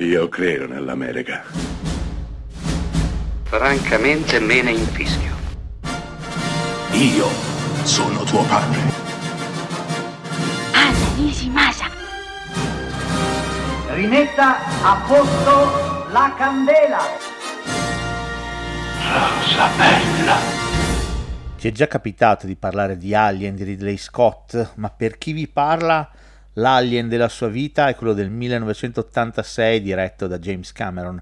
Io credo nell'America. Francamente me ne infischio. Io sono tuo padre. Anna Nishimasa. Rimetta a posto la candela. Rosa bella. Ci è già capitato di parlare di Alien di Ridley Scott, ma per chi vi parla, l'Alien della sua vita è quello del 1986 diretto da James Cameron,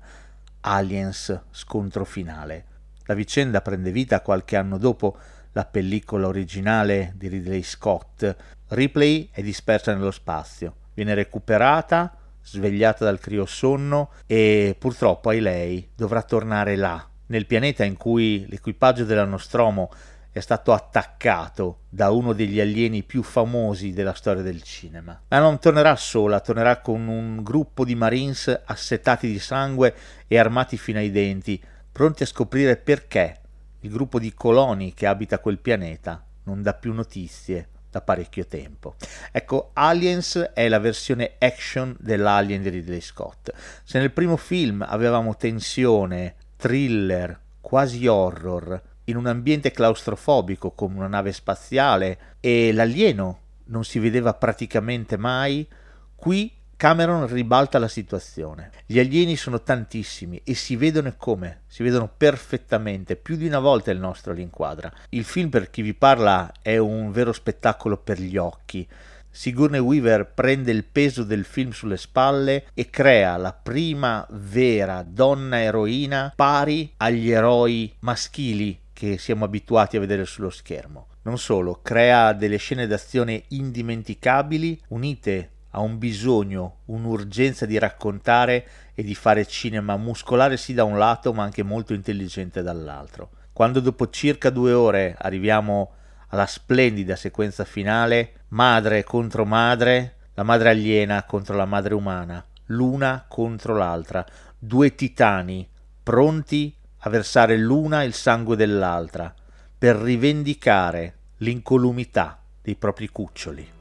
Aliens scontro finale. La vicenda prende vita qualche anno dopo la pellicola originale di Ridley Scott. Ripley è dispersa nello spazio, viene recuperata, svegliata dal criosonno e purtroppo ai lei dovrà tornare là, nel pianeta in cui l'equipaggio della Nostromo è stato attaccato da uno degli alieni più famosi della storia del cinema. Ma non tornerà sola, tornerà con un gruppo di Marines assetati di sangue e armati fino ai denti, pronti a scoprire perché il gruppo di coloni che abita quel pianeta non dà più notizie da parecchio tempo. Ecco, Aliens è la versione action dell'Alien di Ridley Scott. Se nel primo film avevamo tensione, thriller, quasi horror, in un ambiente claustrofobico come una nave spaziale e l'alieno non si vedeva praticamente mai, qui Cameron ribalta la situazione. Gli alieni sono tantissimi e si vedono come? Si vedono perfettamente, più di una volta il nostro li inquadra. Il film per chi vi parla è un vero spettacolo per gli occhi. Sigourney Weaver prende il peso del film sulle spalle e crea la prima vera donna eroina pari agli eroi maschili che siamo abituati a vedere sullo schermo. Non solo, crea delle scene d'azione indimenticabili unite a un bisogno, un'urgenza di raccontare e di fare cinema muscolare sì da un lato ma anche molto intelligente dall'altro. Quando dopo circa due ore arriviamo alla splendida sequenza finale, madre contro madre, la madre aliena contro la madre umana, l'una contro l'altra, due titani pronti a versare l'una il sangue dell'altra, per rivendicare l'incolumità dei propri cuccioli.